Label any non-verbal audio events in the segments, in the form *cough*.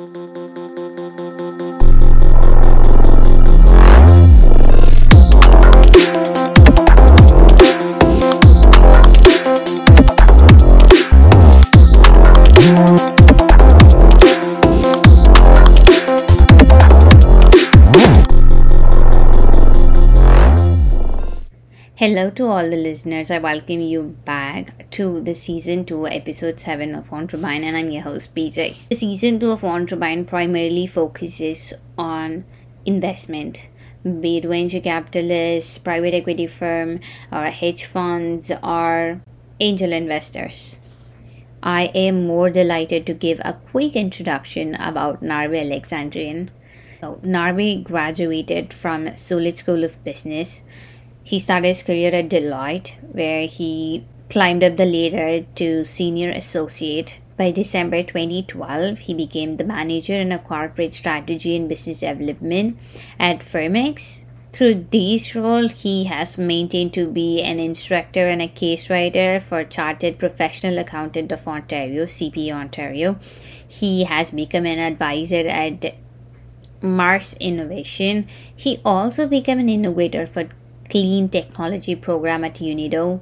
Müzik Hello to all the listeners. I welcome you back to the season 2, episode 7 of Entrepine, and I'm your host, PJ. The season 2 of Entrepine primarily focuses on investment, be it venture capitalists, private equity firm, or hedge funds, or angel investors. I am more delighted to give a quick introduction about Narbe Alexandrian. So, Narbe graduated from Schulich School of Business he started his career at Deloitte, where he climbed up the ladder to senior associate. By December 2012, he became the manager in a corporate strategy and business development at Firmex. Through this role, he has maintained to be an instructor and a case writer for Chartered Professional Accountant of Ontario, CPA Ontario. He has become an advisor at Mars Innovation. He also became an innovator for clean technology program at Unido.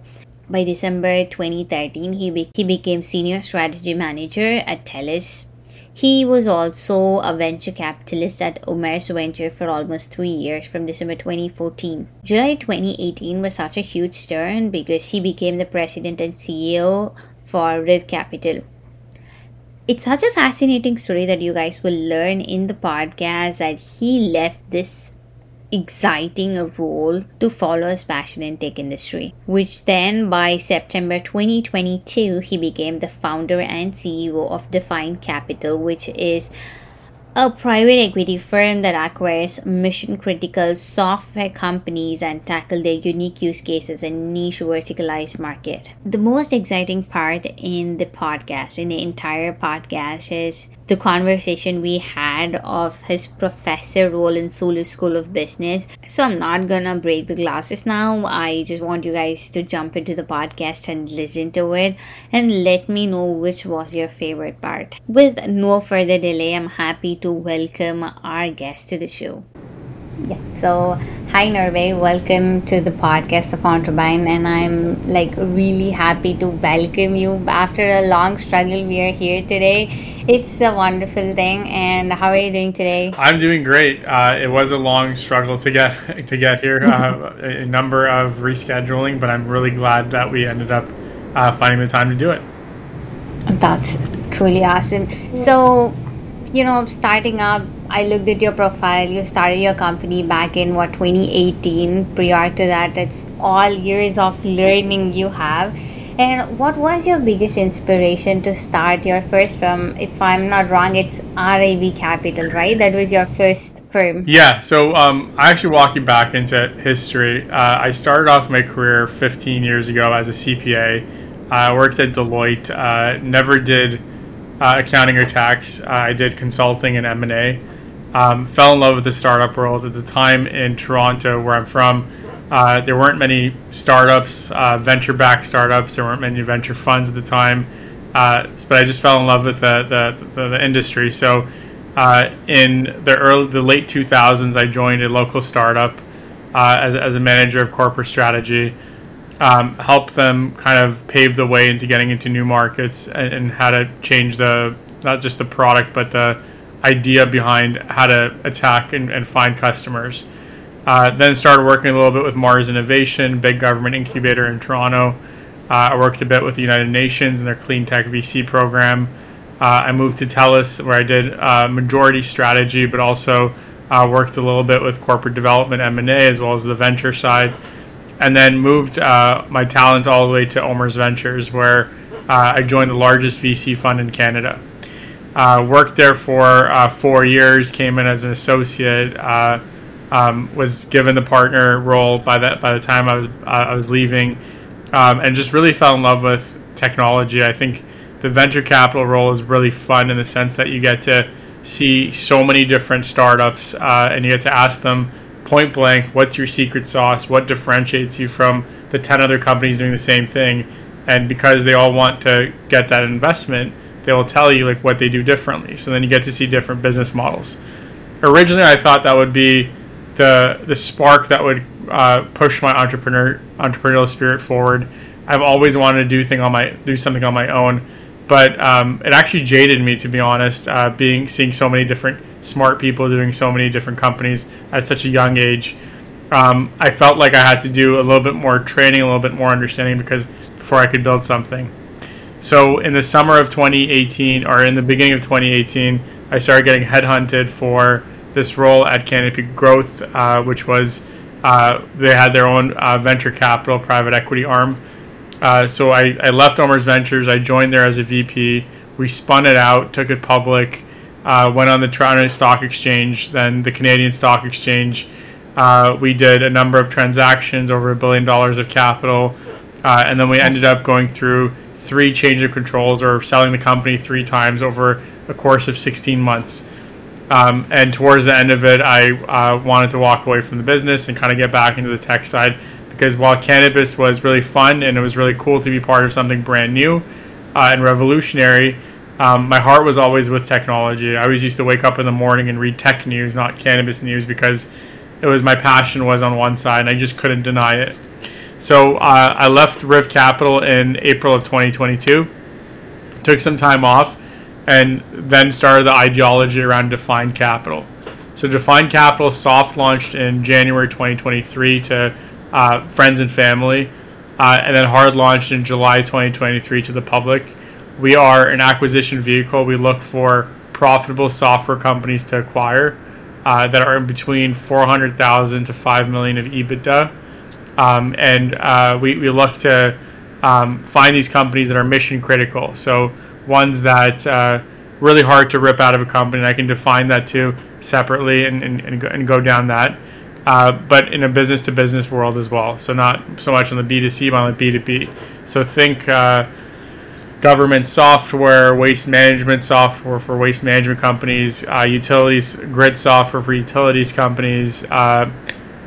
By December 2013, he, be- he became senior strategy manager at TELUS. He was also a venture capitalist at OMERS Venture for almost three years from December 2014. July 2018 was such a huge turn because he became the president and CEO for Riv Capital. It's such a fascinating story that you guys will learn in the podcast that he left this exciting a role to follow his passion in tech industry which then by september 2022 he became the founder and ceo of define capital which is a private equity firm that acquires mission critical software companies and tackle their unique use cases in niche verticalized market. The most exciting part in the podcast, in the entire podcast, is the conversation we had of his professor role in Schulich School of Business. So I'm not gonna break the glasses now. I just want you guys to jump into the podcast and listen to it and let me know which was your favorite part. With no further delay, I'm happy to welcome our guest to the show. Yeah. So, hi Narbe, welcome to the podcast of Entrepine, and I'm like really happy to welcome you after a long struggle. We are here today. It's a wonderful thing. And how are you doing today? I'm doing great. Uh, it was a long struggle to get to get here, uh, a number of rescheduling, but I'm really glad that we ended up uh, finding the time to do it. That's truly awesome. So, you know, starting up, I looked at your profile. You started your company back in what 2018. Prior to that, it's all years of learning you have. And what was your biggest inspiration to start your first firm? If I'm not wrong, it's RIV Capital, right? That was your first firm. Yeah. So um, I actually walk you back into history. Uh, I started off my career 15 years ago as a CPA. I worked at Deloitte. Uh, never did uh, accounting or tax. Uh, I did consulting and M and A. Um, fell in love with the startup world at the time in Toronto, where I'm from. Uh, there weren't many startups, uh, venture-backed startups. There weren't many venture funds at the time, uh, but I just fell in love with the the, the, the industry. So, uh, in the early, the late 2000s, I joined a local startup as as a manager of corporate strategy um, help them kind of pave the way into getting into new markets and, and, how to change the not just the product but the idea behind how to attack and, and find customers. Uh, then started working a little bit with Mars Innovation, big government incubator in Toronto. Uh, I worked a bit with the United Nations and their clean tech VC program. Uh, I moved to TELUS where I did uh, majority strategy, but also uh, worked a little bit with corporate development M&A as well as the venture side and then moved uh, my talent all the way to OMERS Ventures, where uh, I joined the largest VC fund in Canada. Uh, worked there for uh, four years, came in as an associate, uh, um, was given the partner role by that by the time I was uh, I was leaving, um, and just really fell in love with technology. I think the venture capital role is really fun in the sense that you get to see so many different startups, and you get to ask them point blank, what's your secret sauce? What differentiates you from the 10 other companies doing the same thing? And because they all want to get that investment, they will tell you like what they do differently. So then you get to see different business models. Originally, I thought that would be the the spark that would uh, push my entrepreneur entrepreneurial spirit forward. I've always wanted to do thing on my do something on my own, but um, it actually jaded me to be honest. Uh, being seeing so many different smart people doing so many different companies at such a young age, um, I felt like I had to do a little bit more training, a little bit more understanding because before I could build something. So in the summer of 2018, or in the beginning of 2018, I started getting headhunted for this role at Canopy Growth, uh, which was uh, they had their own uh, venture capital private equity arm. Uh, so I, I left OMERS Ventures. I joined there as a VP. We spun it out, took it public, uh, went on the Toronto Stock Exchange, then the Canadian Stock Exchange. Uh, we did a number of transactions, over a billion dollars of capital, and then we ended up going through three change of controls or selling the company three times over a course of 16 months. Um, and towards the end of it, I uh, wanted to walk away from the business and kind of get back into the tech side because while cannabis was really fun and it was really cool to be part of something brand new uh, and revolutionary, um, my heart was always with technology. I always used to wake up in the morning and read tech news, not cannabis news, because it was my passion was on one side and I just couldn't deny it. So uh, I left Riv Capital in April of 2022, took some time off, and then started the ideology around Defined Capital. So Defined Capital soft launched in January 2023 to uh, friends and family, uh, and then hard launched in July 2023 to the public. We are an acquisition vehicle. We look for profitable software companies to acquire uh, that are in between 400,000 to 5 million of EBITDA um, and uh, we, we look to um, find these companies that are mission critical. So ones that uh, really hard to rip out of a company. And I can define that too separately and, and, and, go, and go down that. Uh, but in a business to business world as well. So not so much on the B2C, but on the B2B. So think uh, government software, waste management software for waste management companies, uh, utilities, grid software for utilities companies, uh,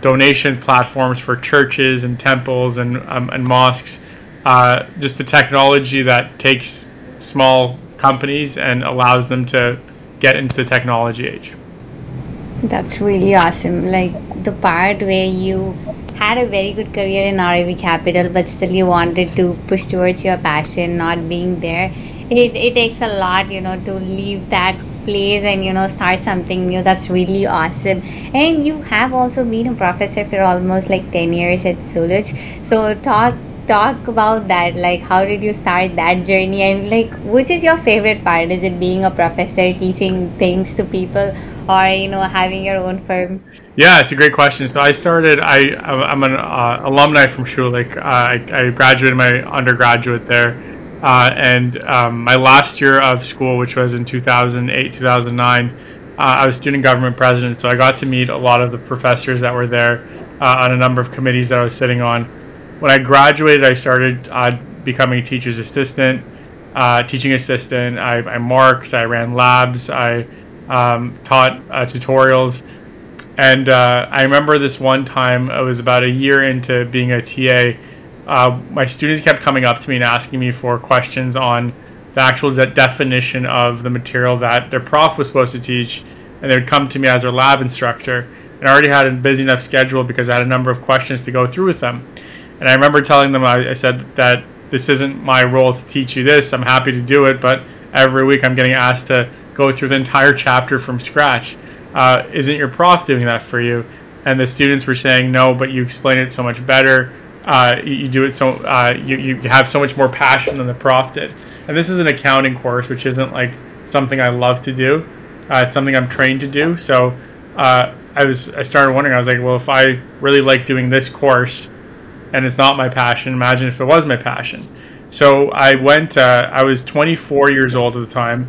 donation platforms for churches and temples and, um, and mosques. Uh, just the technology that takes small companies and allows them to get into the technology age. That's really awesome. Like the part where you had a very good career in RIV Capital, but still you wanted to push towards your passion, not being there. It, it takes a lot, you know, to leave that place and you know start something new. That's really awesome. And you have also been a professor for almost like 10 years at Schulich so talk talk about that. Like how did you start that journey? And like which is your favorite part? Is it being a professor teaching things to people or you know having your own firm? Yeah it's a great question. So i started i i'm an uh, alumni from schulich. Uh, I, I graduated my undergraduate there. Uh, and um, my last year of school, which was in 2008, 2009, uh, I was student government president, so I got to meet a lot of the professors that were there uh, on a number of committees that I was sitting on. When I graduated, I started uh, becoming a teacher's assistant, teaching assistant. I, I, marked, I ran labs, I um, taught uh, tutorials. And I remember this one time, it was about a year into being a TA uh, my students kept coming up to me and asking me for questions on the actual de- definition of the material that their prof was supposed to teach, and they would come to me as their lab instructor. And I already had a busy enough schedule because I had a number of questions to go through with them. And I remember telling them, I, I said that this isn't my role to teach you this. I'm happy to do it, but every week I'm getting asked to go through the entire chapter from scratch. Uh, isn't your prof doing that for you? And the students were saying, no, but you explain it so much better uh, you, do it so uh, you, you have so much more passion than the prof did. And this is an accounting course, which isn't like something I love to do. Uh, it's something I'm trained to do. So uh, I was I started wondering. I was like, well, if I really like doing this course, and it's not my passion, imagine if it was my passion. So I went. Uh, I was 24 years old at the time,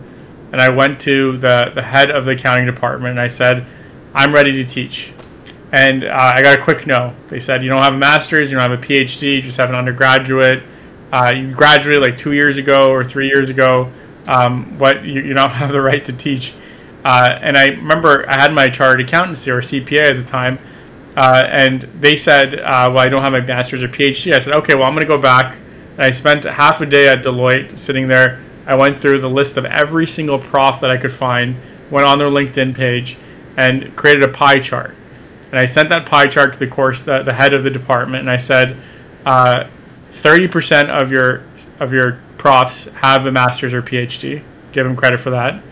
and I went to the the head of the accounting department, and I said, I'm ready to teach. And uh, I got a quick no. They said, you don't have a master's, you don't have a PhD, you just have an undergraduate. Uh, you graduated like two years ago or three years ago. Um, what you, you, don't *laughs* have the right to teach. Uh, and I remember I had my chartered accountancy or CPA at the time, uh, and they said, uh, "Well, I don't have my master's or PhD." I said, "Okay, well, I'm going to go back." And I spent half a day at Deloitte, sitting there I went through the list of every single prof that I could find, went on their LinkedIn page, and created a pie chart. And I sent that pie chart to the course, the, the head of the department, and I said, uh, 30% of your of your profs have a master's or PhD. Give them credit for that.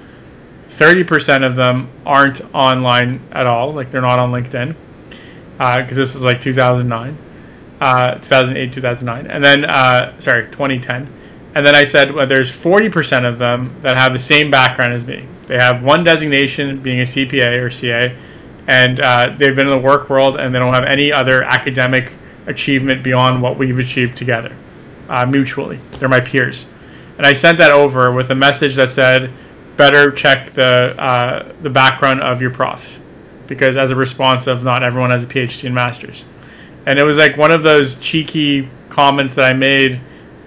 30% of them aren't online at all, like they're not on LinkedIn, because uh, this was like 2009, uh, 2008, 2009, and then uh, sorry, 2010. And then I said, well, there's 40% of them that have the same background as me. They have one designation, being a CPA or CA, and uh, they've been in the work world and they don't have any other academic achievement beyond what we've achieved together, uh, mutually. They're my peers. And I sent that over with a message that said, better check the, uh, the background of your profs, because as a response of not everyone has a PhD and master's. And it was like one of those cheeky comments that I made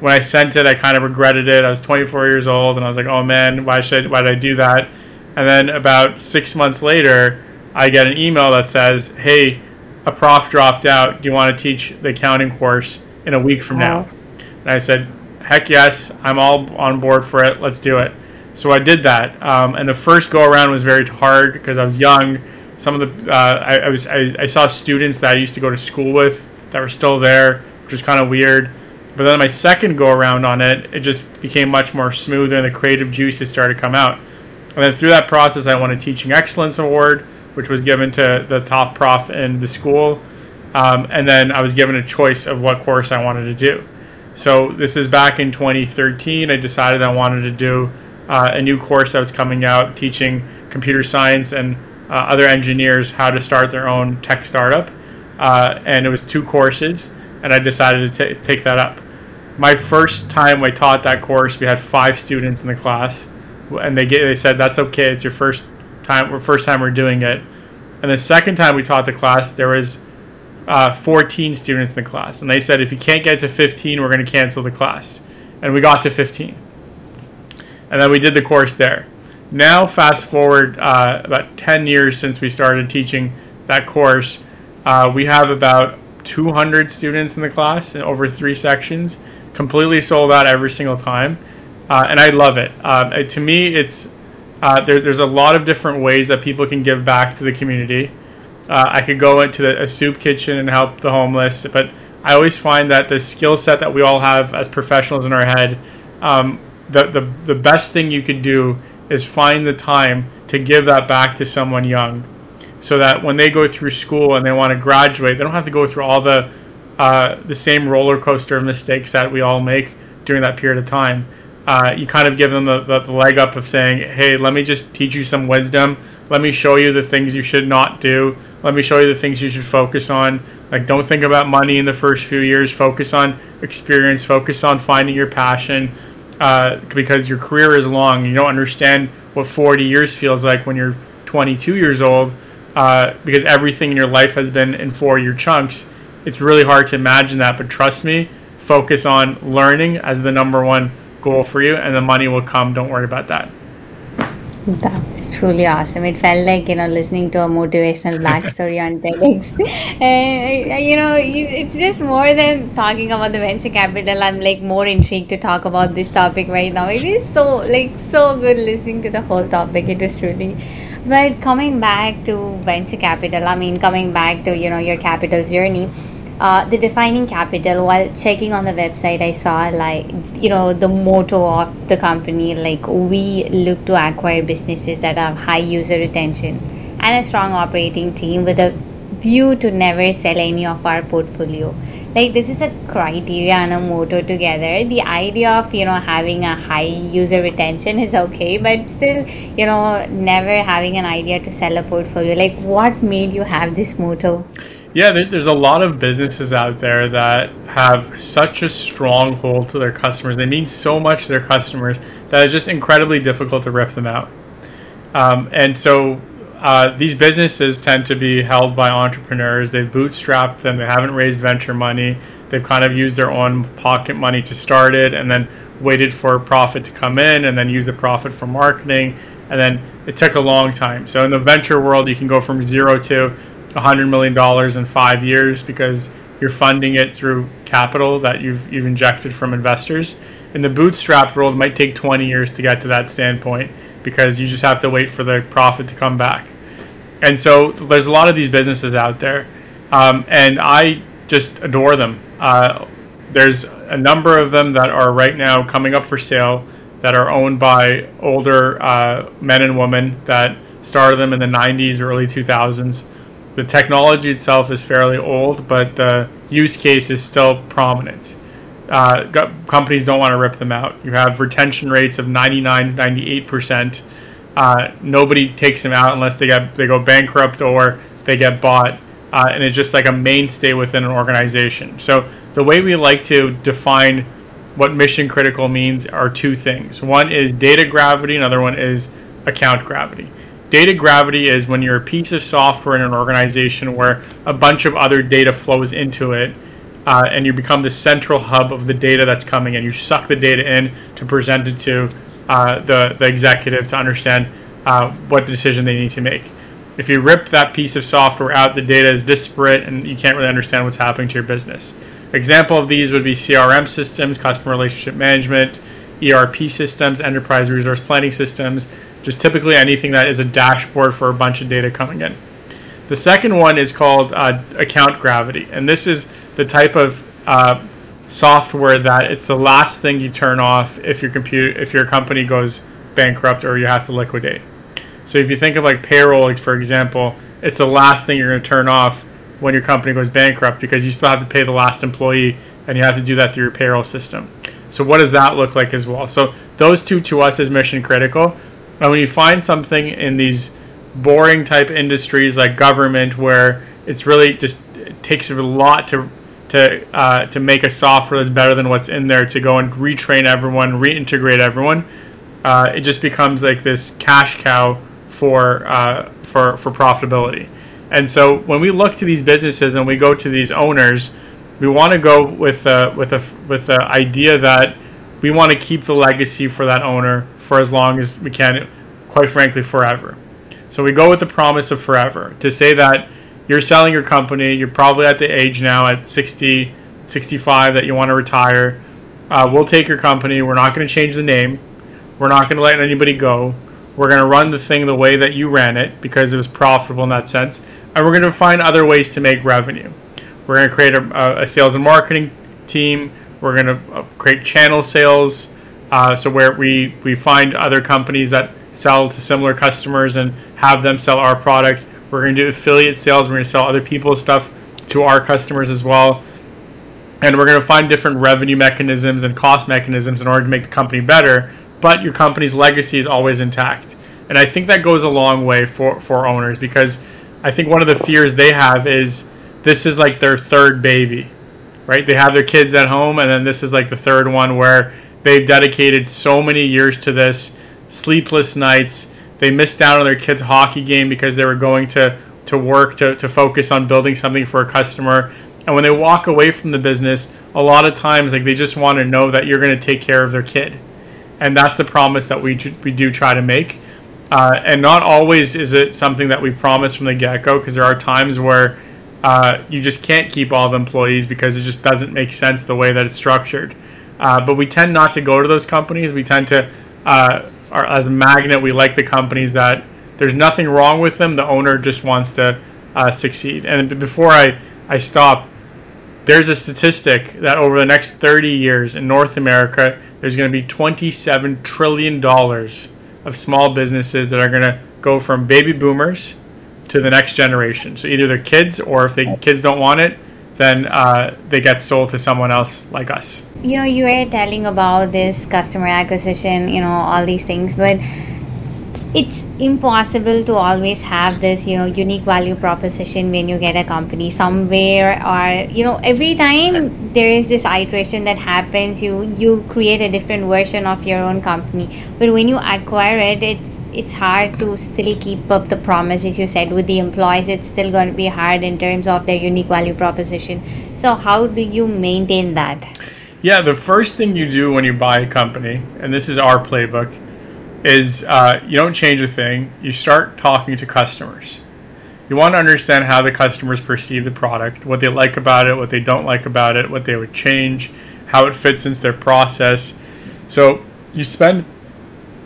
when I sent it, I kind of regretted it. I was 24 years old, and I was like, "Oh man, why should why did I do that?" And then about six months later, I get an email that says, "Hey, a prof dropped out. Do you want to teach the accounting course in a week from now?" And I said, "Heck yes, I'm all on board for it. Let's do it." So I did that, um, and the first go around was very hard because I was young. Some of the uh, I, I, was I, I saw students that I used to go to school with that were still there, which was kind of weird. But then my second go around on it, it just became much more smoother and the creative juices started to come out. And then through that process, I won a Teaching Excellence Award, which was given to the top prof in the school. Um, and then I was given a choice of what course I wanted to do. So this is back in 2013. I decided I wanted to do uh, a new course that was coming out teaching computer science and uh, other engineers how to start their own tech startup. Uh, and it was two courses, and I decided to t- take that up my first time I taught that course, we had five students in the class, and they get, they said that's okay. It's your first time. First time we're doing it. And the second time we taught the class, there was uh, 14 students in the class, and they said if you can't get to 15, we're going to cancel the class. And we got to 15, and then we did the course there. Now, fast forward uh, about 10 years since we started teaching that course, uh, we have about 200 students in the class in over three sections completely sold out every single time, uh, and I love it. Uh, to me, it's uh, there, there's a lot of different ways that people can give back to the community. Uh, I could go into the, a soup kitchen and help the homeless, but I always find that the skill set that we all have as professionals in our head, um, the, the the best thing you could do is find the time to give that back to someone young, so that when they go through school and they want to graduate, they don't have to go through all the uh, the same roller coaster of mistakes that we all make during that period of time. Uh, you kind of give them the, the, the, leg up of saying, hey, let me just teach you some wisdom. Let me show you the things you should not do. Let me show you the things you should focus on. Like, don't think about money in the first few years. Focus on experience. Focus on finding your passion uh, because your career is long. You don't understand what 40 years feels like when you're 22 years old uh, because everything in your life has been in four year chunks it's really hard to imagine that. But trust me, focus on learning as the number one goal for you, and the money will come. Don't worry about that. That's truly awesome. It felt like, you know, listening to a motivational *laughs* backstory on TEDx. *laughs* Uh, you know, it's just more than talking about the venture capital. I'm like more intrigued to talk about this topic right now. It is so, like, so good listening to the whole topic. It is truly. But coming back to venture capital, I mean, coming back to, you know, your capital journey uh, the defining capital while checking on the website i saw like you know the motto of the company like we look to acquire businesses that have high user retention and a strong operating team with a view to never sell any of our portfolio like this is a criteria and a motto together the idea of you know having a high user retention is okay but still you know never having an idea to sell a portfolio like what made you have this motto yeah, there's a lot of businesses out there that have such a strong hold to their customers. They mean so much to their customers that it's just incredibly difficult to rip them out. Um, and so uh, these businesses tend to be held by entrepreneurs. They've bootstrapped them. They haven't raised venture money. They've kind of used their own pocket money to start it, and then waited for a profit to come in, and then use the profit for marketing. And then it took a long time. So in the venture world, you can go from zero to $100 million in five years because you're funding it through capital that you've, you've injected from investors. In the bootstrap world, it might take 20 years to get to that standpoint because you just have to wait for the profit to come back. And so there's a lot of these businesses out there, um, and I just adore them. Uh, there's a number of them that are right now coming up for sale that are owned by older uh, men and women that started them in the 90s, early 2000s. The technology itself is fairly old, but the use case is still prominent. Uh, companies don't want to rip them out. You have retention rates of 99, 98%. Uh, nobody takes them out unless they get they go bankrupt or they get bought, uh, and it's just like a mainstay within an organization. So the way we like to define what mission critical means are two things. One is data gravity, another one is account gravity. Data gravity is when you're a piece of software in an organization where a bunch of other data flows into it, uh, and you become the central hub of the data that's coming in. You suck the data in to present it to uh, the, the executive to understand uh, what decision they need to make. If you rip that piece of software out, the data is disparate and you can't really understand what's happening to your business. Example of these would be CRM systems, customer relationship management, ERP systems, enterprise resource planning systems, just typically anything that is a dashboard for a bunch of data coming in. The second one is called uh, account gravity, and this is the type of uh, software that it's the last thing you turn off if your computer if your company goes bankrupt or you have to liquidate. So if you think of like payroll, for example, it's the last thing you're going to turn off when your company goes bankrupt because you still have to pay the last employee and you have to do that through your payroll system. So what does that look like as well? So those two to us is mission critical. And when you find something in these boring type industries like government where it's really just it takes a lot to to uh, to make a software that's better than what's in there to go and retrain everyone, reintegrate everyone, uh, it just becomes like this cash cow for uh, for for profitability. And so when we look to these businesses and we go to these owners, we want to go with a, with a with the idea that we want to keep the legacy for that owner for as long as we can, quite frankly, forever. So we go with the promise of forever to say that you're selling your company, you're probably at the age now at 60, 65 that you want to retire. Uh, we'll take your company. We're not going to change the name. We're not going to let anybody go. We're going to run the thing the way that you ran it because it was profitable in that sense and we're going to find other ways to make revenue. We're going to create a, a sales and marketing team. We're going to uh, create channel sales, uh, so where we we find other companies that sell to similar customers and have them sell our product. We're going to do affiliate sales. We're going to sell other people's stuff to our customers as well. And we're going to find different revenue mechanisms and cost mechanisms in order to make the company better. But your company's legacy is always intact. And I think that goes a long way for, for owners because I think one of the fears they have is this is like their third baby, right? They have their kids at home, and then this is like the third one where they've dedicated so many years to this, sleepless nights. They missed out on their kids' hockey game because they were going to, to work to, to focus on building something for a customer. And when they walk away from the business, a lot of times like they just want to know that you're going to take care of their kid. And that's the promise that we, we do try to make. Uh, and not always is it something that we promise from the get go because there are times where uh, you just can't keep all the employees because it just doesn't make sense the way that it's structured. Uh, but we tend not to go to those companies. We tend to, uh, are, as a magnet, we like the companies that there's nothing wrong with them. The owner just wants to uh, succeed. And before I, I stop, there's a statistic that over the next 30 years in North America, there's going to be $27 trillion of small businesses that are going to go from baby boomers to the next generation. So either they're kids, or if the kids don't want it, then uh, they get sold to someone else like us. You know, you were telling about this customer acquisition, you know, all these things, but it's impossible to always have this you know unique value proposition when you get a company somewhere or you know every time there is this iteration that happens you you create a different version of your own company but when you acquire it it's it's hard to still keep up the promises you said with the employees it's still going to be hard in terms of their unique value proposition so how do you maintain that yeah the first thing you do when you buy a company and this is our playbook is uh, you don't change a thing. You start talking to customers. You want to understand how the customers perceive the product, what they like about it, what they don't like about it, what they would change, how it fits into their process. So you spend,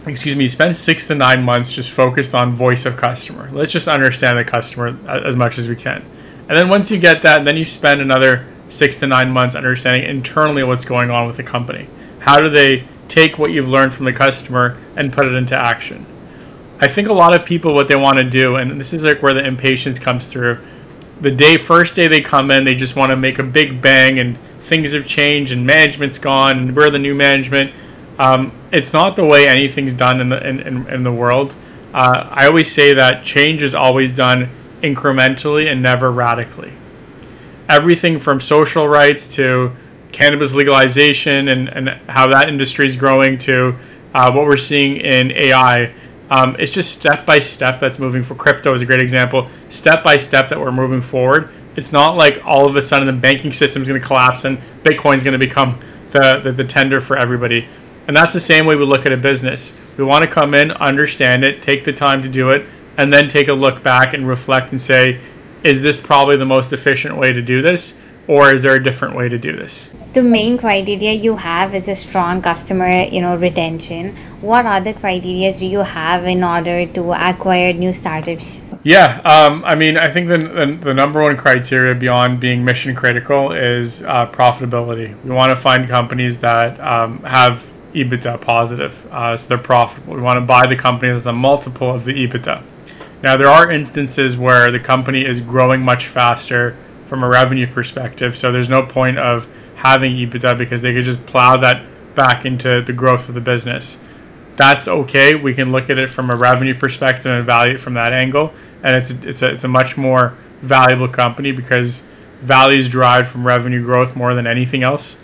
excuse me, spend six to nine months just focused on voice of customer. Let's just understand the customer as much as we can. And then once you get that, then you spend another six to nine months understanding internally what's going on with the company. How do they take what you've learned from the customer and put it into action? I think a lot of people what they want to do, and this is like where the impatience comes through. The day first day they come in, they just want to make a big bang, and things have changed, and management's gone, and we're the new management. Um, it's not the way anything's done in the in, in, in the world. Uh, I always say that change is always done incrementally and never radically. Everything from social rights to cannabis legalization and, and how that industry is growing to uh, what we're seeing in AI um, it's just step by step that's moving for crypto is a great example. Step by step that we're moving forward. It's not like all of a sudden the banking system is going to collapse and Bitcoin's going to become the, the, the tender for everybody. And that's the same way we look at a business. We want to come in, understand it, take the time to do it, and then take a look back and reflect and say, is this probably the most efficient way to do this? Or is there a different way to do this? the main criteria you have is a strong customer you know retention what other criteria do you have in order to acquire new startups yeah um, i mean i think the, the, the, number one criteria beyond being mission critical is uh, profitability we want to find companies that um, have ebitda positive uh, so they're profitable we want to buy the company as a multiple of the ebitda now there are instances where the company is growing much faster from a revenue perspective so there's no point of having EBITDA because they could just plow that back into the growth of the business. That's okay. We can look at it from a revenue perspective and value it from that angle, and it's it's a, it's a much more valuable company because value is derived from revenue growth more than anything else.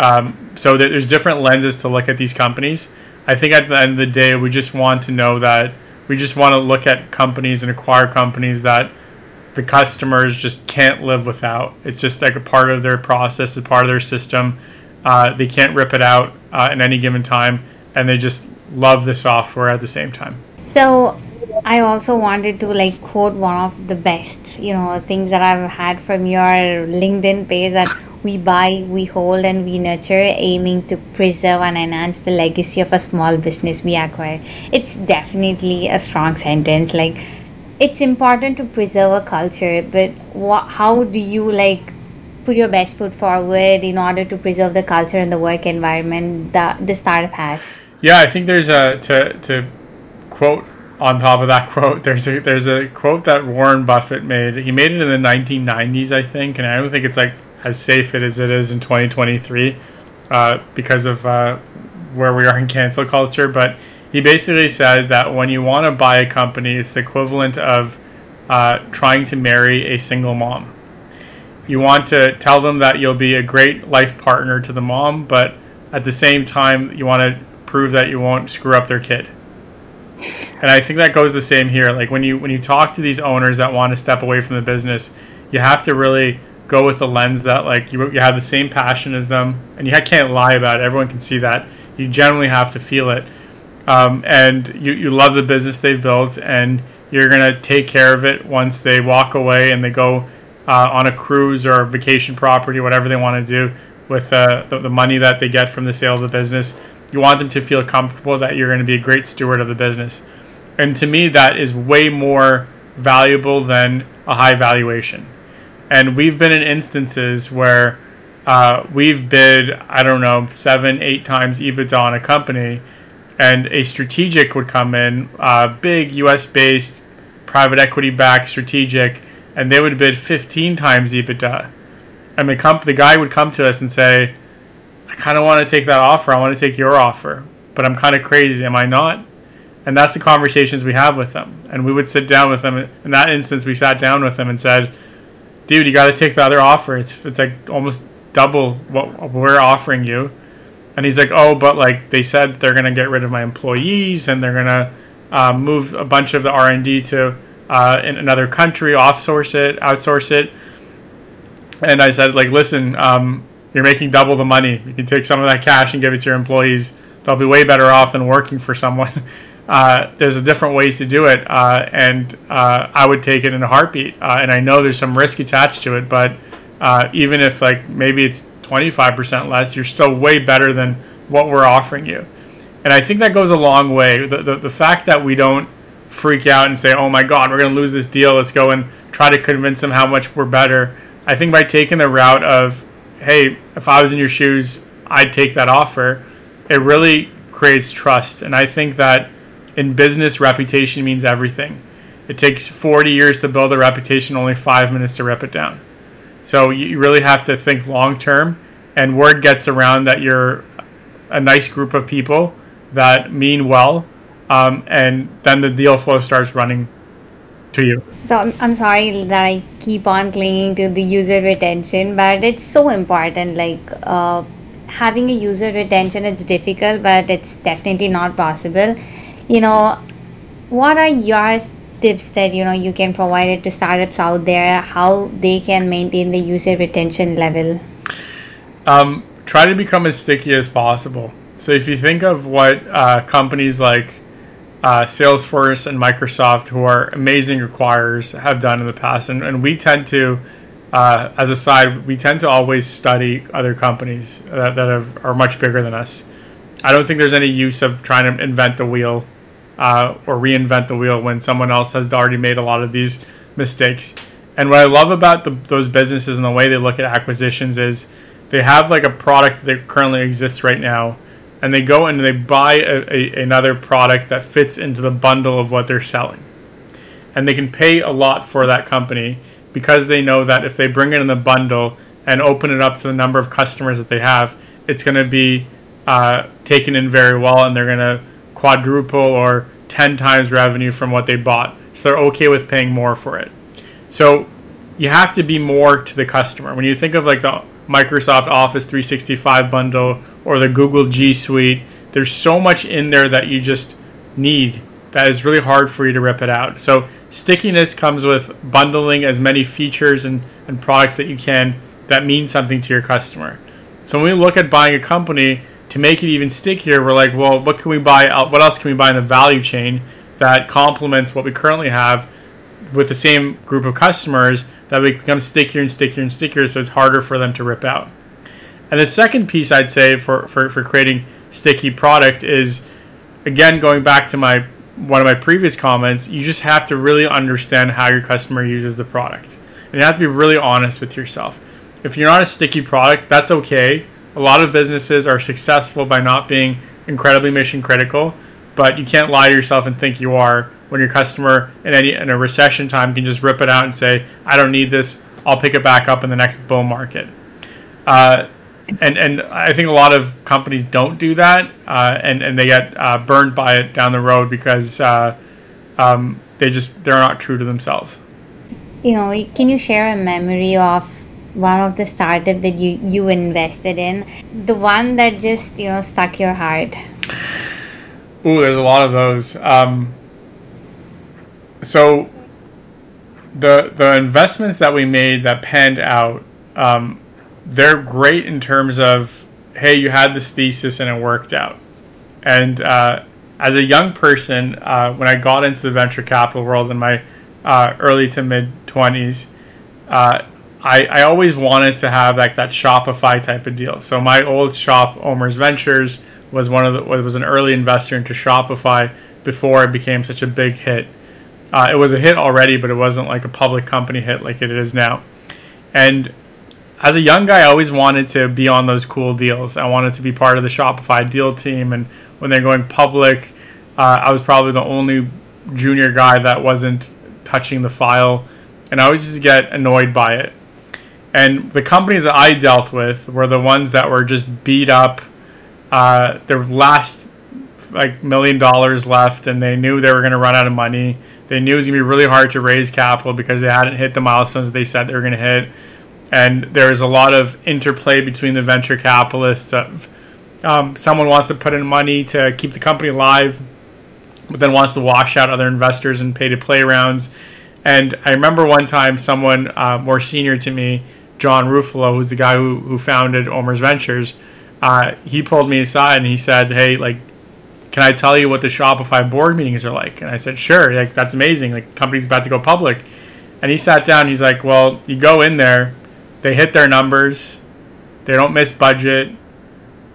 Um, so there's different lenses to look at these companies. I think at the end of the day, we just want to know that we just want to look at companies and acquire companies that the customers just can't live without. It's just like a part of their process, a part of their system. Uh, they can't rip it out uh, at any given time, and they just love the software at the same time. So, I also wanted to like quote one of the best, you know, things that I've had from your LinkedIn page that we buy, we hold, and we nurture, aiming to preserve and enhance the legacy of a small business we acquire. It's definitely a strong sentence. Like it's important to preserve a culture but wh- how do you like put your best foot forward in order to preserve the culture and the work environment that the startup has yeah i think there's a to to quote on top of that *laughs* quote there's a there's a quote that warren buffett made he made it in the 1990s i think and i don't think it's like as safe it as it is in 2023 uh, because of uh, where we are in cancel culture but he basically said that when you want to buy a company, it's the equivalent of uh, trying to marry a single mom. You want to tell them that you'll be a great life partner to the mom, but at the same time, you want to prove that you won't screw up their kid. And I think that goes the same here. Like when you when you talk to these owners that want to step away from the business, you have to really go with the lens that like you, you have the same passion as them, and you can't lie about it. Everyone can see that. You generally have to feel it. Um, and you, you love the business they've built and you're going to take care of it once they walk away and they go uh, on a cruise or a vacation property whatever they want to do with uh, the, the money that they get from the sale of the business. You want them to feel comfortable that you're going to be a great steward of the business. And to me that is way more valuable than a high valuation and we've been in instances where uh, we've bid i don't know seven eight times ebitda on a company and a strategic would come in, uh, big U.S. based, private equity backed strategic, and they would bid 15 times EBITDA. And the comp- the guy would come to us and say, "I kind of want to take that offer. I want to take your offer, but I'm kind of crazy. Am I not?" And that's the conversations we have with them. And we would sit down with them. In that instance, we sat down with them and said, "Dude, you got to take the other offer. It's it's like almost double what we're offering you." and he's like, oh, but like they said they're gonna get rid of my employees and they're gonna uh, move a bunch of the R and D to uh, in another country, offsource it, outsource it. And I said, like, listen, um, you're making double the money. You can take some of that cash and give it to your employees. They'll be way better off than working for someone. *laughs* Uh, there's a different ways to do it, uh, and uh, I would take it in a heartbeat. Uh, and I know there's some risk attached to it, but uh, even if like maybe it's 25% less, you're still way better than what we're offering you. And I think that goes a long way. The, the, the fact that we don't freak out and say, oh my God, we're going to lose this deal. Let's go and try to convince them how much we're better. I think by taking the route of, hey, if I was in your shoes, I'd take that offer, it really creates trust. And I think that in business, reputation means everything. It takes 40 years to build a reputation, only five minutes to rip it down. So you really have to think long term, and word gets around that you're a nice group of people that mean well, um, and then the deal flow starts running to you. So I'm, sorry that I keep on clinging to the user retention, but it's so important. Like uh, having a user retention is difficult, but it's definitely not possible. You know, what are your tips that you know you can provide it to startups out there how they can maintain the user retention level? Um, try to become as sticky as possible. So if you think of what uh, companies like uh, Salesforce and Microsoft, who are amazing acquirers, have done in the past, and, and we tend to, uh, as a side, we tend to always study other companies that, that have, are much bigger than us. I don't think there's any use of trying to invent the wheel uh, or reinvent the wheel when someone else has already made a lot of these mistakes. And what I love about the, those businesses and the way they look at acquisitions is they have like a product that currently exists right now and they go and they buy a, a, another product that fits into the bundle of what they're selling. And they can pay a lot for that company because they know that if they bring it in the bundle and open it up to the number of customers that they have, it's going to be uh, taken in very well and they're going to quadruple or 10 times revenue from what they bought. So they're okay with paying more for it. So you have to be more to the customer. When you think of like the Microsoft Office 365 bundle or the Google G Suite. There's so much in there that you just need that is really hard for you to rip it out. So stickiness comes with bundling as many features and, and products that you can that mean something to your customer. So when we look at buying a company to make it even stickier, we're like, well, what can we buy? What else can we buy in the value chain that complements what we currently have with the same group of customers that we become stickier and stickier and stickier, so it's harder for them to rip out. And the second piece I'd say for, for, for creating sticky product is again going back to my one of my previous comments, you just have to really understand how your customer uses the product. And you have to be really honest with yourself. If you're not a sticky product, that's okay. A lot of businesses are successful by not being incredibly mission critical, but you can't lie to yourself and think you are when your customer in any in a recession time can just rip it out and say, "I don't need this. I'll pick it back up in the next bull market." Uh, and and I think a lot of companies don't do that, uh, and and they get uh, burned by it down the road because uh, um, they just they're not true to themselves. You know, can you share a memory of one of the startup that you you invested in, the one that just you know stuck your heart? Ooh, there's a lot of those. Um, so the the investments that we made that panned out. Um, they're great in terms of hey, you had this thesis and it worked out. And uh, as a young person, uh, when I got into the venture capital world in my uh, early to mid twenties, uh, I, I always wanted to have like that Shopify type of deal. So my old shop, OMERS Ventures, was one of the was an early investor into Shopify before it became such a big hit. Uh, it was a hit already, but it wasn't like a public company hit like it is now. And as a young guy, I always wanted to be on those cool deals. I wanted to be part of the Shopify deal team. And when they're going public, uh, I was probably the only junior guy that wasn't touching the file. And I always used to get annoyed by it. And the companies that I dealt with were the ones that were just beat up. Uh, their last like million dollars left, and they knew they were going to run out of money. They knew it was going to be really hard to raise capital because they hadn't hit the milestones they said they were going to hit and there's a lot of interplay between the venture capitalists of um, someone wants to put in money to keep the company alive but then wants to wash out other investors and pay to play rounds and i remember one time someone uh, more senior to me john ruffolo who's the guy who, who founded omers ventures uh, he pulled me aside and he said hey like can i tell you what the shopify board meetings are like and i said sure like that's amazing like company's about to go public and he sat down he's like well you go in there they hit their numbers. They don't miss budget.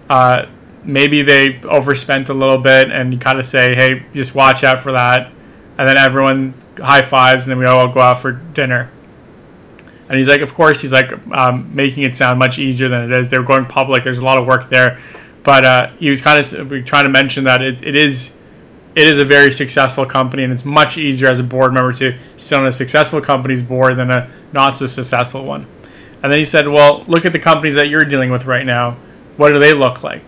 Uh, maybe they overspent a little bit, and you kind of say, "Hey, just watch out for that," and then everyone high fives, and then we all go out for dinner. And he's like, of course, he's like um, making it sound much easier than it is. They're going public. There's a lot of work there, but uh, he was kind of trying to mention that it, it is it is a very successful company, and it's much easier as a board member to sit on a successful company's board than a not so successful one. And then he said, "Well, look at the companies that you're dealing with right now. What do they look like?"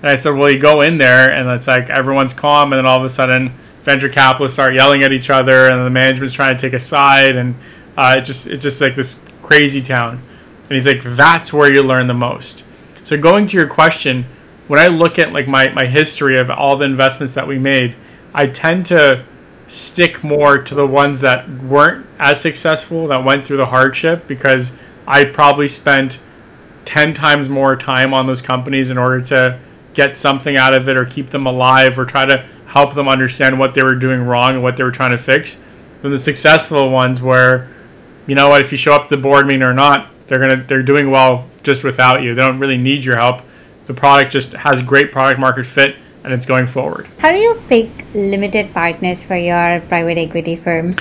And I said, "Well, you go in there, and it's like everyone's calm, and then all of a sudden." venture capitalists start yelling at each other, and the management's trying to take a side, and uh, it just it's just like this crazy town. And he's like, that's where you learn the most. So going to your question, when I look at like my, my history of all the investments that we made, I tend to stick more to the ones that weren't as successful, that went through the hardship, because I probably spent 10 times more time on those companies in order to get something out of it or keep them alive or try to help them understand what they were doing wrong and what they were trying to fix than the successful ones where you know what if you show up to the board meeting or not they're gonna they're doing well just without you. They don't really need your help. The product just has great product market fit and it's going forward. How do you pick limited partners for your private equity firm?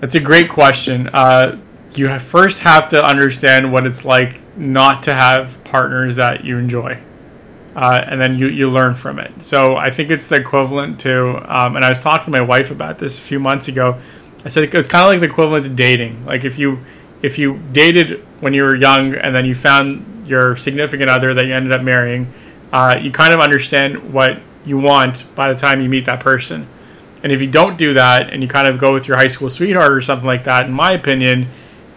That's a great question. Uh, you have first have to understand what it's like not to have partners that you enjoy uh, and then you, you learn from it. So I think it's the equivalent to, um, and I was talking to my wife about this a few months ago. I said it's kind of like the equivalent to dating. Like if you if you dated when you were young and then you found your significant other that you ended up marrying, uh, you kind of understand what you want by the time you meet that person. And if you don't do that and you kind of go with your high school sweetheart or something like that, in my opinion,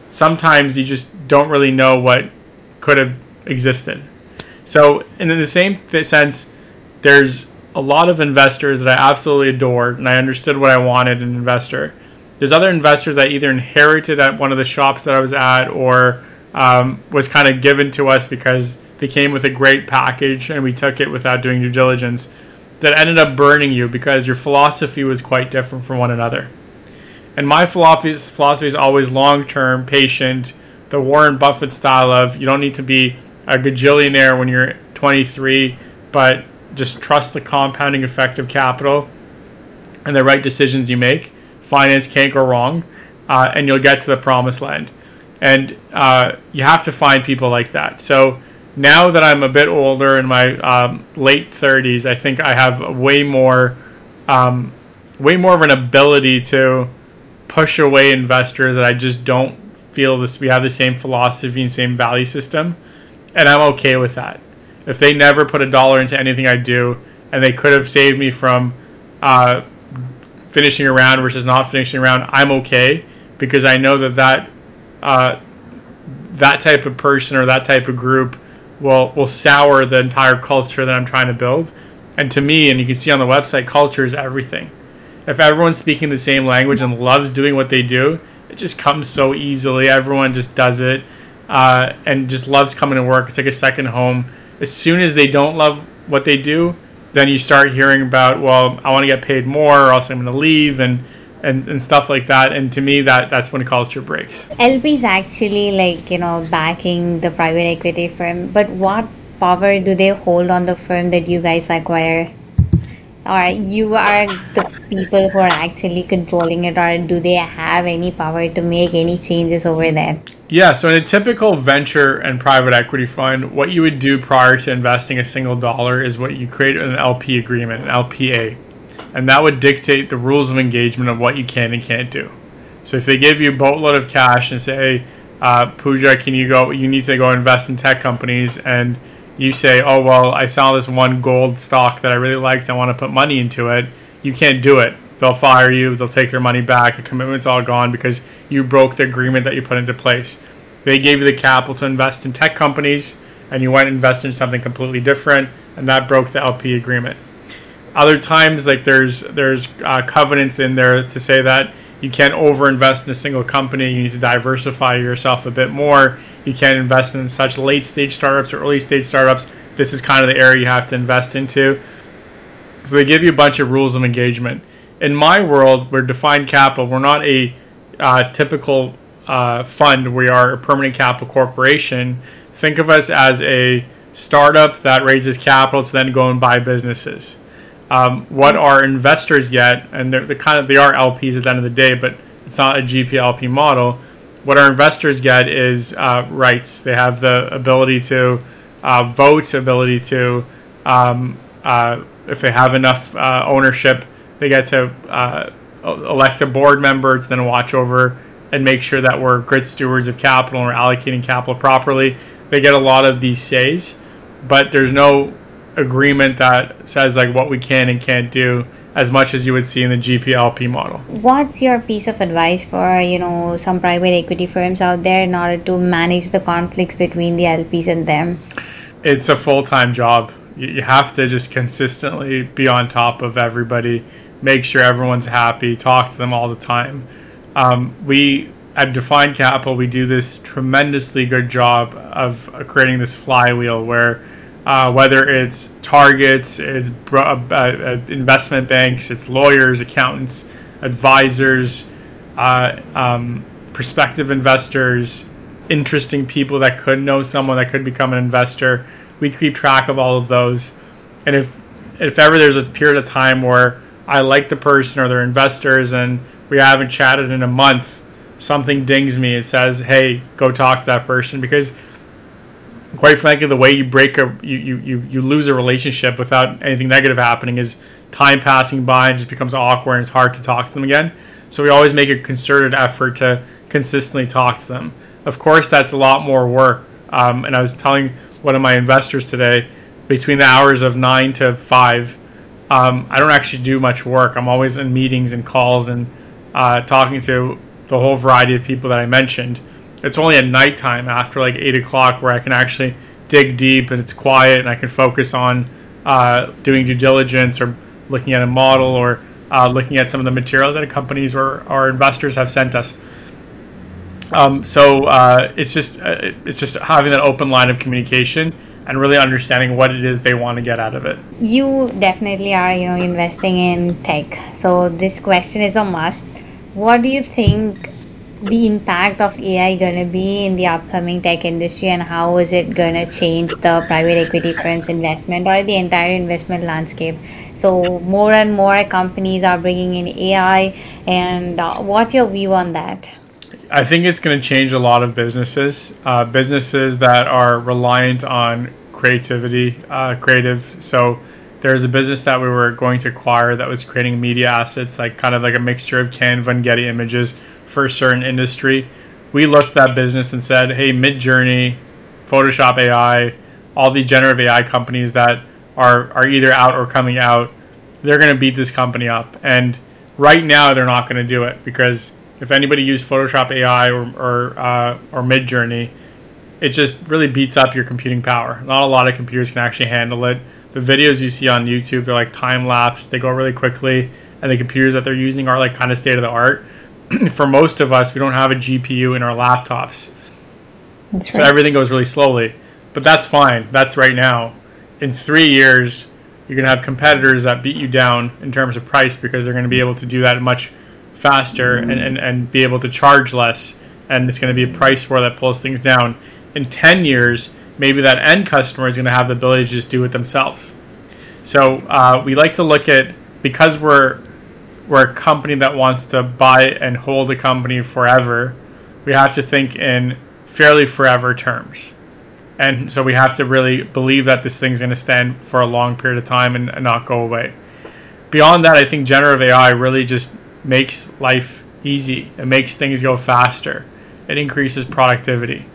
sometimes you just don't really know what could have existed. So, in the same sense, there's a lot of investors that I absolutely adored, and I understood what I wanted in an investor. There's other investors that either inherited at one of the shops that I was at or um, was kind of given to us because they came with a great package and we took it without doing due diligence that ended up burning you because your philosophy was quite different from one another. And my philosophy is always long term, patient, the Warren Buffett style of you don't need to be a gajillionaire when you're 23, but just trust the compounding effect of capital and the right decisions you make. Finance can't go wrong, uh, and you'll get to the promised land. And uh, you have to find people like that. So now that I'm a bit older in my um, late 30s, I think I have way more, um, way more of an ability to push away investors that I just don't feel this. We have the same philosophy and same value system and I'm okay with that. If they never put a dollar into anything I do, and they could have saved me from uh, finishing around versus not finishing around, I'm okay because I know that that uh, that type of person or that type of group will will sour the entire culture that I'm trying to build. And to me, and you can see on the website, culture is everything. If everyone's speaking the same language and loves doing what they do, it just comes so easily. Everyone just does it uh, and just loves coming to work. It's like a second home. As soon as they don't love what they do, then you start hearing about, well, I want to get paid more, or else I'm going to leave, and, and and stuff like that. And to me, that that's when culture breaks. LP is actually like you know backing the private equity firm, but what power do they hold on the firm that you guys acquire? Or you are the people who are actually controlling it, or do they have any power to make any changes over there? Yeah, so in a typical venture and private equity fund, what you would do prior to investing a single dollar is what you create an LP agreement, an LPA. And that would dictate the rules of engagement of what you can and can't do. So if they give you a boatload of cash and say, uh, Pooja, can you go, you need to go invest in tech companies, and you say, oh, well, I saw this one gold stock that I really liked, I want to put money into it, you can't do it they'll fire you, they'll take their money back, the commitment's all gone because you broke the agreement that you put into place. They gave you the capital to invest in tech companies, and you went and invested in something completely different, and that broke the LP agreement. Other times, like there's there's uh, covenants in there to say that you can't overinvest in a single company. You need to diversify yourself a bit more. You can't invest in such late stage startups or early stage startups. This is kind of the area you have to invest into. So they give you a bunch of rules of engagement in my world, we're Define Capital. We're not a uh, typical uh, fund. We are a permanent capital corporation. Think of us as a startup that raises capital to then go and buy businesses. Um, what our investors get, and they're, they're kind of they are LPs at the end of the day, but it's not a GPLP model. What our investors get is uh, rights. They have the ability to uh, vote, ability to, um, uh, if they have enough uh, ownership, they get to uh, elect a board member to then watch over and make sure that we're good stewards of capital and we're allocating capital properly. They get a lot of these says, but there's no agreement that says like what we can and can't do as much as you would see in the GPLP model. What's your piece of advice for, you know, some private equity firms out there in order to manage the conflicts between the LPs and them? It's a full-time job. You have to just consistently be on top of everybody, make sure everyone's happy, talk to them all the time. Um, we at Define Capital, we do this tremendously good job of creating this flywheel where uh, whether it's targets, it's uh, uh, investment banks, it's lawyers, accountants, advisors, uh, um, prospective investors, interesting people that could know someone that could become an investor. We keep track of all of those, and if if ever there's a period of time where I like the person or their investors and we haven't chatted in a month, something dings me. It says, "Hey, go talk to that person," because quite frankly, the way you break a you, you, you, you lose a relationship without anything negative happening is time passing by and just becomes awkward and it's hard to talk to them again. So we always make a concerted effort to consistently talk to them. Of course, that's a lot more work. Um, and I was telling one of my investors today, between the hours of nine to five, um, I don't actually do much work. I'm always in meetings and calls and uh, talking to the whole variety of people that I mentioned. It's only at nighttime after like eight o'clock where I can actually dig deep and it's quiet and I can focus on uh, doing due diligence or looking at a model or uh, looking at some of the materials that companies or our investors have sent us. Um, so uh, it's just uh, it's just having that open line of communication and really understanding what it is they want to get out of it. You definitely are, you know, investing in tech. So this question is a must. What do you think the impact of AI going to be in the upcoming tech industry and how is it going to change the private equity firms investment or the entire investment landscape? So more and more companies are bringing in AI and uh, what's your view on that? I think it's going to change a lot of businesses, uh, businesses that are reliant on creativity, uh, creative. So there's a business that we were going to acquire that was creating media assets, like kind of like a mixture of Canva and Getty images for a certain industry. We looked at that business and said, hey, Midjourney, Photoshop AI, all the generative AI companies that are, are either out or coming out, they're going to beat this company up. And right now, they're not going to do it because if anybody used Photoshop AI or, or, uh, or Midjourney, it just really beats up your computing power. Not a lot of computers can actually handle it. The videos you see on YouTube, they're like time lapse, they go really quickly, and the computers that they're using are like kind of state of the art. *clears throat* for most of us, we don't have a GPU in our laptops. That's so everything goes really slowly. But that's fine. That's right now. In three years, you're going to have competitors that beat you down in terms of price because they're going to be able to do that much faster and, and, and be able to charge less. And it's going to be a price war that pulls things down. In 10 years, maybe that end customer is going to have the ability to just do it themselves. So uh, we like to look at, because we're we're a company that wants to buy and hold a company forever, we have to think in fairly forever terms. And so we have to really believe that this thing's going to stand for a long period of time and, and not go away. Beyond that, I think generative AI really just makes life easy. It makes things go faster. It increases productivity.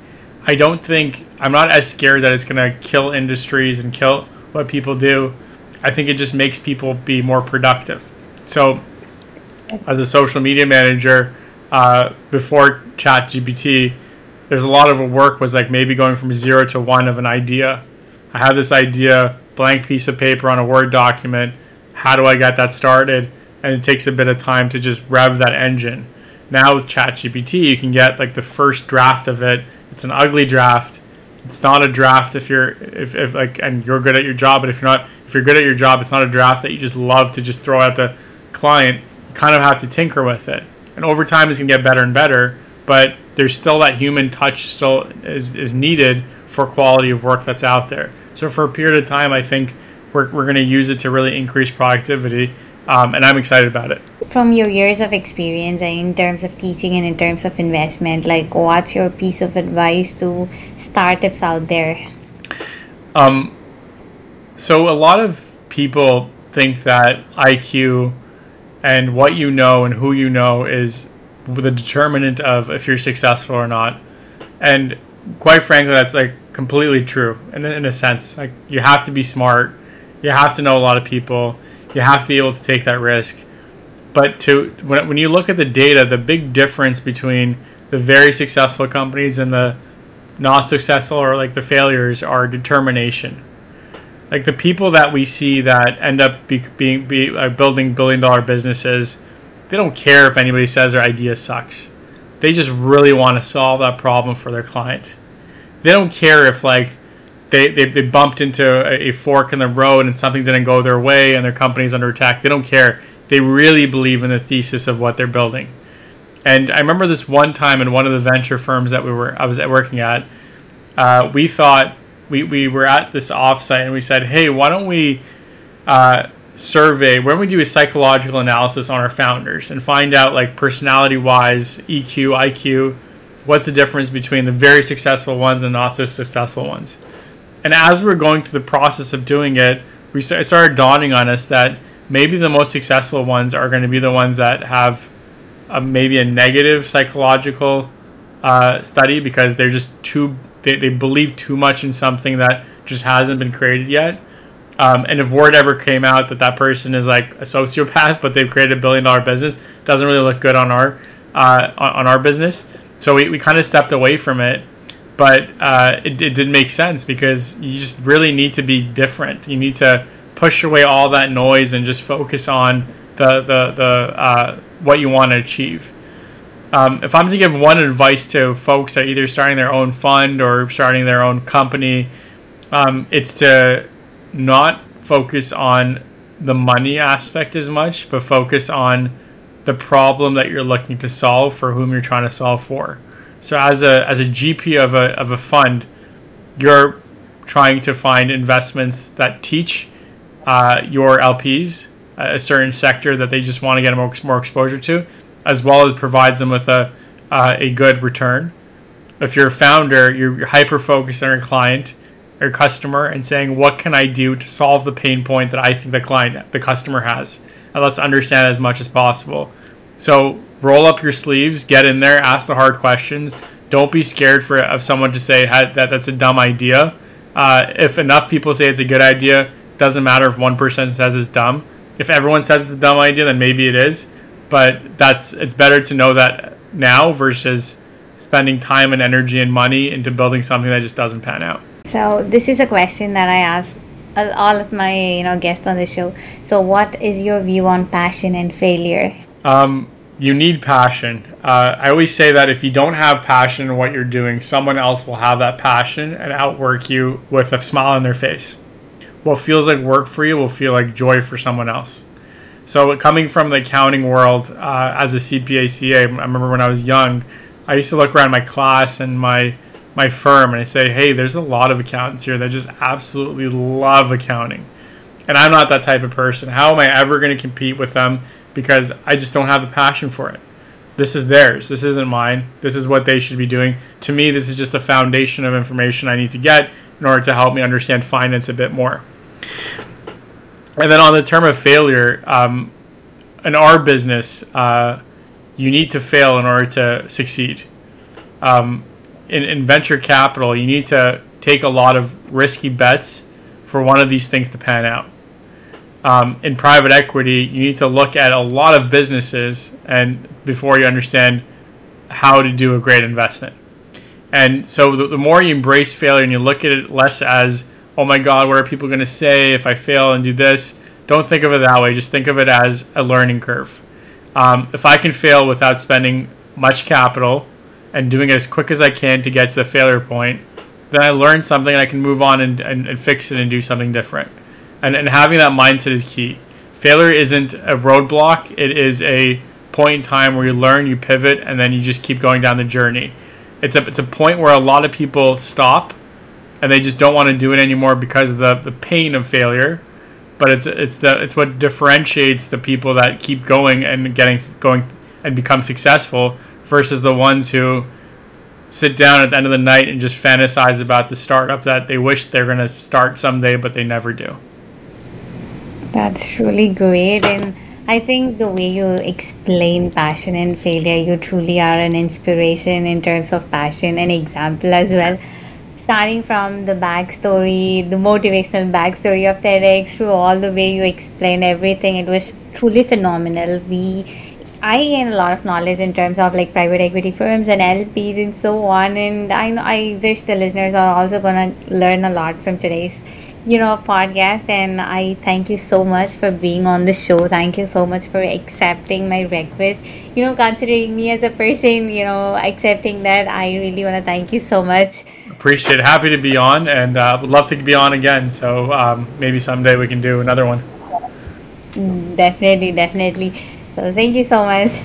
I don't think I'm not as scared that it's going to kill industries and kill what people do. I think it just makes people be more productive. So as a social media manager uh, before ChatGPT, there's a lot of work was like maybe going from zero to one of an idea. I have this idea, blank piece of paper on a Word document. How do I get that started? And it takes a bit of time to just rev that engine. Now with ChatGPT, you can get like the first draft of it. It's an ugly draft. It's not a draft if you're if, if like and you're good at your job, but if you're not if you're good at your job, it's not a draft that you just love to just throw at the client You kind of have to tinker with it. And over time, it's to get better and better. But there's still that human touch still is, is needed for quality of work that's out there. So for a period of time, I think we're, we're going to use it to really increase productivity. Um, and I'm excited about it. From your years of experience in terms of teaching and in terms of investment, like what's your piece of advice to startups out there? Um, so a lot of people think that IQ and what you know and who you know is the determinant of if you're successful or not. And quite frankly, that's like completely true. And in a sense, like you have to be smart, you have to know a lot of people, you have to be able to take that risk. But to when, when you look at the data, the big difference between the very successful companies and the not successful or like the failures are determination. Like the people that we see that end up be, being be, uh, building billion dollar businesses, they don't care if anybody says their idea sucks. They just really want to solve that problem for their client. They don't care if like they, they, they bumped into a, fork in the road and something didn't go their way and their company's under attack. They don't care. They really believe in the thesis of what they're building. And I remember this one time in one of the venture firms that we were I was working at, uh, we thought we, we were at this offsite and we said, hey, why don't we uh, survey, why don't we do a psychological analysis on our founders and find out like personality wise, EQ, IQ, what's the difference between the very successful ones and not so successful ones. And as we were going through the process of doing it, we started dawning on us that maybe the most successful ones are going to be the ones that have a, maybe a negative psychological uh, study because they're just too they, they believe too much in something that just hasn't been created yet. Um, and if word ever came out that that person is like a sociopath, but they've created a billion dollar business, doesn't really look good on our uh, on, on, our business. So we, we kind of stepped away from it, but uh, it, it did make sense because you just really need to be different. You need to push away all that noise and just focus on the the the uh, what you want to achieve. Um, if I'm to give one advice to folks that either starting their own fund or starting their own company, um, it's to not focus on the money aspect as much, but focus on the problem that you're looking to solve for whom you're trying to solve for. So as a as a GP of a of a fund, you're trying to find investments that teach uh, your LPs a certain sector that they just want to get more, more exposure to, as well as provides them with a uh, a good return. If you're a founder, you're, you're hyper focused on your client or customer and saying, "What can I do to solve the pain point that I think the client, the customer has?" And let's understand as much as possible. So roll up your sleeves, get in there, ask the hard questions. Don't be scared for of someone to say that that's a dumb idea. Uh, if enough people say it's a good idea, doesn't matter if one person says it's dumb. If everyone says it's a dumb idea, then maybe it is. But that's it's better to know that now versus spending time and energy and money into building something that just doesn't pan out. So this is a question that I ask all of my you know guests on the show. So what is your view on passion and failure? Um, you need passion. Uh, I always say that if you don't have passion in what you're doing, someone else will have that passion and outwork you with a smile on their face what feels like work for you will feel like joy for someone else. So coming from the accounting world uh, as a CPA CA, I remember when I was young, I used to look around my class and my my firm and I say, hey, there's a lot of accountants here that just absolutely love accounting. And I'm not that type of person. How am I ever going to compete with them? Because I just don't have the passion for it. This is theirs. This isn't mine. This is what they should be doing. To me, this is just a foundation of information I need to get in order to help me understand finance a bit more. And then on the term of failure, um, in our business, uh, you need to fail in order to succeed. Um, in, in venture capital, you need to take a lot of risky bets for one of these things to pan out. Um, in private equity, you need to look at a lot of businesses and before you understand how to do a great investment. And so, the, the more you embrace failure and you look at it less as oh my god, what are people going to say if I fail and do this? Don't think of it that way. Just think of it as a learning curve. Um, if I can fail without spending much capital and doing it as quick as I can to get to the failure point, then I learn something and I can move on and, and, and fix it and do something different. And, and having that mindset is key. Failure isn't a roadblock, it is a point in time where you learn, you pivot, and then you just keep going down the journey. It's a it's a point where a lot of people stop, and they just don't want to do it anymore because of the the pain of failure. But it's it's the it's what differentiates the people that keep going and getting going and become successful versus the ones who sit down at the end of the night and just fantasize about the startup that they wish they're going to start someday but they never do. That's really great and I think the way you explain passion and failure, you truly are an inspiration in terms of passion and example as well. Starting from the backstory, the motivational backstory of TEDx, through all the way you explain everything, it was truly phenomenal. We, I gained a lot of knowledge in terms of like private equity firms and LPs and so on. And I, I wish the listeners are also gonna learn a lot from today's you know a podcast and i thank you so much for being on the show. Thank you so much for accepting my request. You know considering me as a person you know accepting that i really want to thank you so much. Appreciate it. Happy to be on and uh, would love to be on again. So um, maybe someday we can do another one. Mm, definitely definitely. So thank you so much.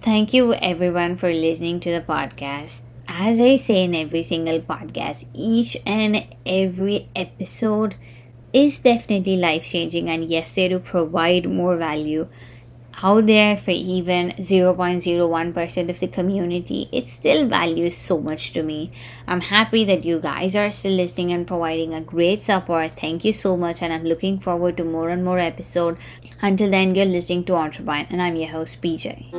Thank you everyone for listening to the podcast as I say in every single podcast, each and every episode is definitely life changing, and yes, they do provide more value out there for even 0.01% of the community. It still values so much to me. I'm happy that you guys are still listening and providing a great support. Thank you so much, and I'm looking forward to more and more episodes. Until then, you're listening to Entrepreneur, and I'm your host, PJ.